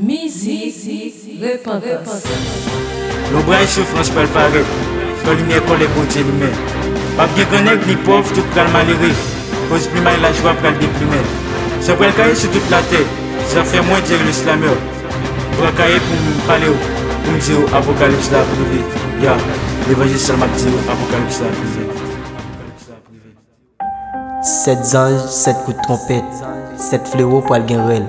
Mi zi zi, ve pa ve pa zan. Lou bra yi sou frans pel pare, kol yi nye kol e konti li men. Pap di konek ni pof, tout kalman li ri, posi pli man la jwa pral di pli men. Se pral kaye sou tout la te, sa fè mwen diri l'islam yo. Pral kaye pou mou pale yo, pou m di yo avokalips la prive. Ya, devanje salman di yo avokalips la prive. Sèt zanj, sèt kout trompè, sèt flewo pral gen rel,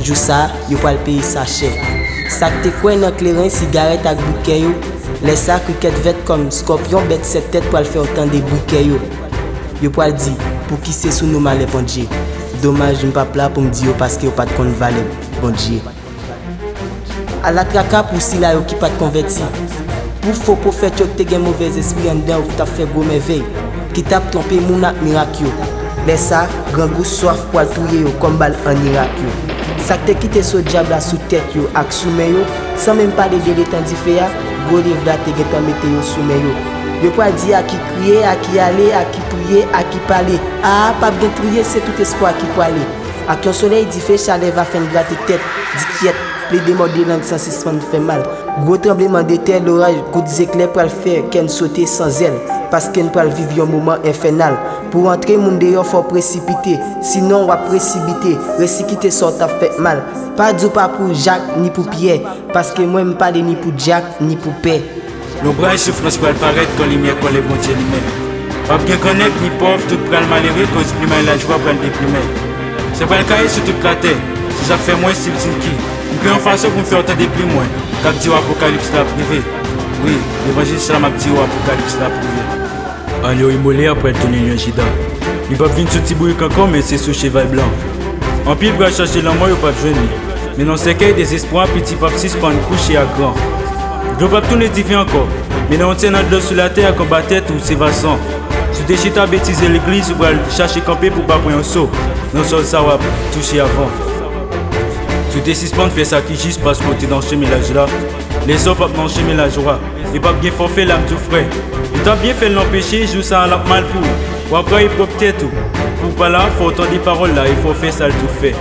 Jou sa, yo pou al peyi sa chè. Sa te kwen an kleren sigaret ak boukè yo, lesa kou ket vet kom skopyon bet set tèt pou al fè otan de boukè yo. Yo pou al di, pou ki se sou nouman le bonjè. Domanj, jim papla pou mdi yo paske yo pat konvalè, bonjè. Al atrakap ou si la yo ki pat konvet sa. Pou fò pou fè tè gen mouvez espri an den ou fè ta fè gome vey, ki tap trompe mouna ak mirakyò. Mè sa, gran gous soaf pou al touye yo konbal an irakyò. Tak te kite sou diabla sou tet yo ak soumen yo San menm pale de letan di fe ya Gwo liv da te getan meten yo soumen yo Yo kwa di a ki kriye, a ki ale, a ki priye, a ki pale A a pa ben kriye se tout espo a ki pale A kyo soley di fe chale va fen vla te tet Dik yet, ple de modi lang san sispan fèman Gwo trembleman de tel oraj kou di zekle Pwa l fè ken sote san zel parce qu'elle peut vivre un moment infernal. Pour entrer, mon dehors, faut précipiter. Sinon, on va précipiter. Récipiter, sort à fait mal. Pas du pas pour Jacques, ni pour Pierre. Parce que moi, je ne parle ni pour Jacques, ni pour Pierre. Le bras et souffrances elle paraître quand les miens, quand les bons tiennent Pas bien connaître, ni pauvre, tout prendre le quand quand se prime la joie, prend le déprimé. C'est pas le cas, sur toute la terre. Si ça fait moins, c'est le qui. Une plus en façon pour me faire entendre plus moins. Quand tu apocalypse la privée. Oui, l'évangile sera ma dit l'apocalypse la privée. Allez, il est après tout le un jida. Il va venir sur Tibou et mais c'est sous Cheval blanc. En pire, il va chercher l'amour, il n'y pas de Mais non, c'est qu'il des espoirs, petit pap suspend, coucher à grand. Je ne vais pas tout le encore. mais on tient notre dos sur la terre, comme tous ou c'est vassant. Sous-titres à bêtiser l'église ou chercher campé pour pas prendre un saut. Non seul ça va toucher avant. Tu les suspends, faire ça qui juste parce dans ce village-là. Les hommes peuvent manger mais la joie. Ils peuvent bien forfait l'âme du frais. Ils t'ont bien fait l'empêcher, joue ça la mal pour. Ou après, ils peuvent peut-être tout. Pour pas là, faut entendre des paroles là, il faut faire ça tout fait.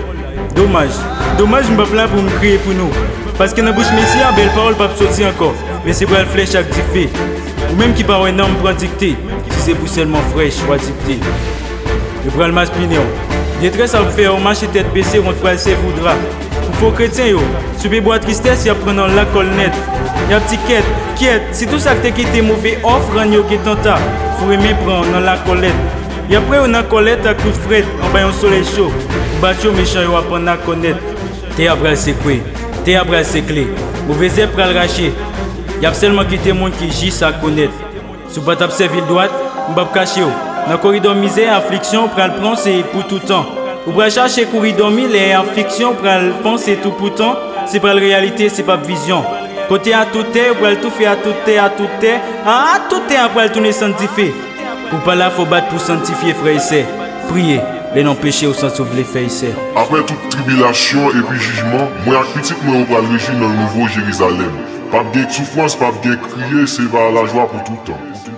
Dommage. Dommage, je me plains pour me crier pour nous. Parce que dans la bouche messie, la belle parole pas sortir encore. Mais c'est pour la flèche activée. Ou même qui parle énorme pour dicter. Si c'est pour seulement fraîche, ou dicter. Je prends le masque Détresse à vous faire, on marche tête baissée, on te le voudra. Faux chrétien yo, subit bois tristesse, y'a prenant la colnette. Y'a petit quête, quiette, si tout ça que t'es quitté mauvais offre, yo qui tenta. Faut aimer prendre dans la colette. Y'a pris une colette à coup de fret, en bas un soleil chaud. Bâtio méchant yo apprendre à connaître. T'es après c'est quoi? T'es après c'est clé. Mauvais pral raché. Y'a seulement quitté monde qui gisse à connaître. Sous pas t'observer le droite, m'bap caché yo. Dans corridor misère, affliction, pral prend c'est pour tout temps. Ou pral chache kouridomi le en fiksyon, pral fon se tou poutan, se pral realite se pap vizyon. Kote an toute, ou pral toufe an toute, an toute, an toute an pral toune santife. Ou pral la fobat pou santifye freise, priye, le nan peche ou santifye freise. Apre toute tribilasyon epi jujman, mwen akritik mwen ou pral rejil nan nouvo Jerizalem. Pap genk soufwans, pap genk kriye, se va la jwa pou toutan.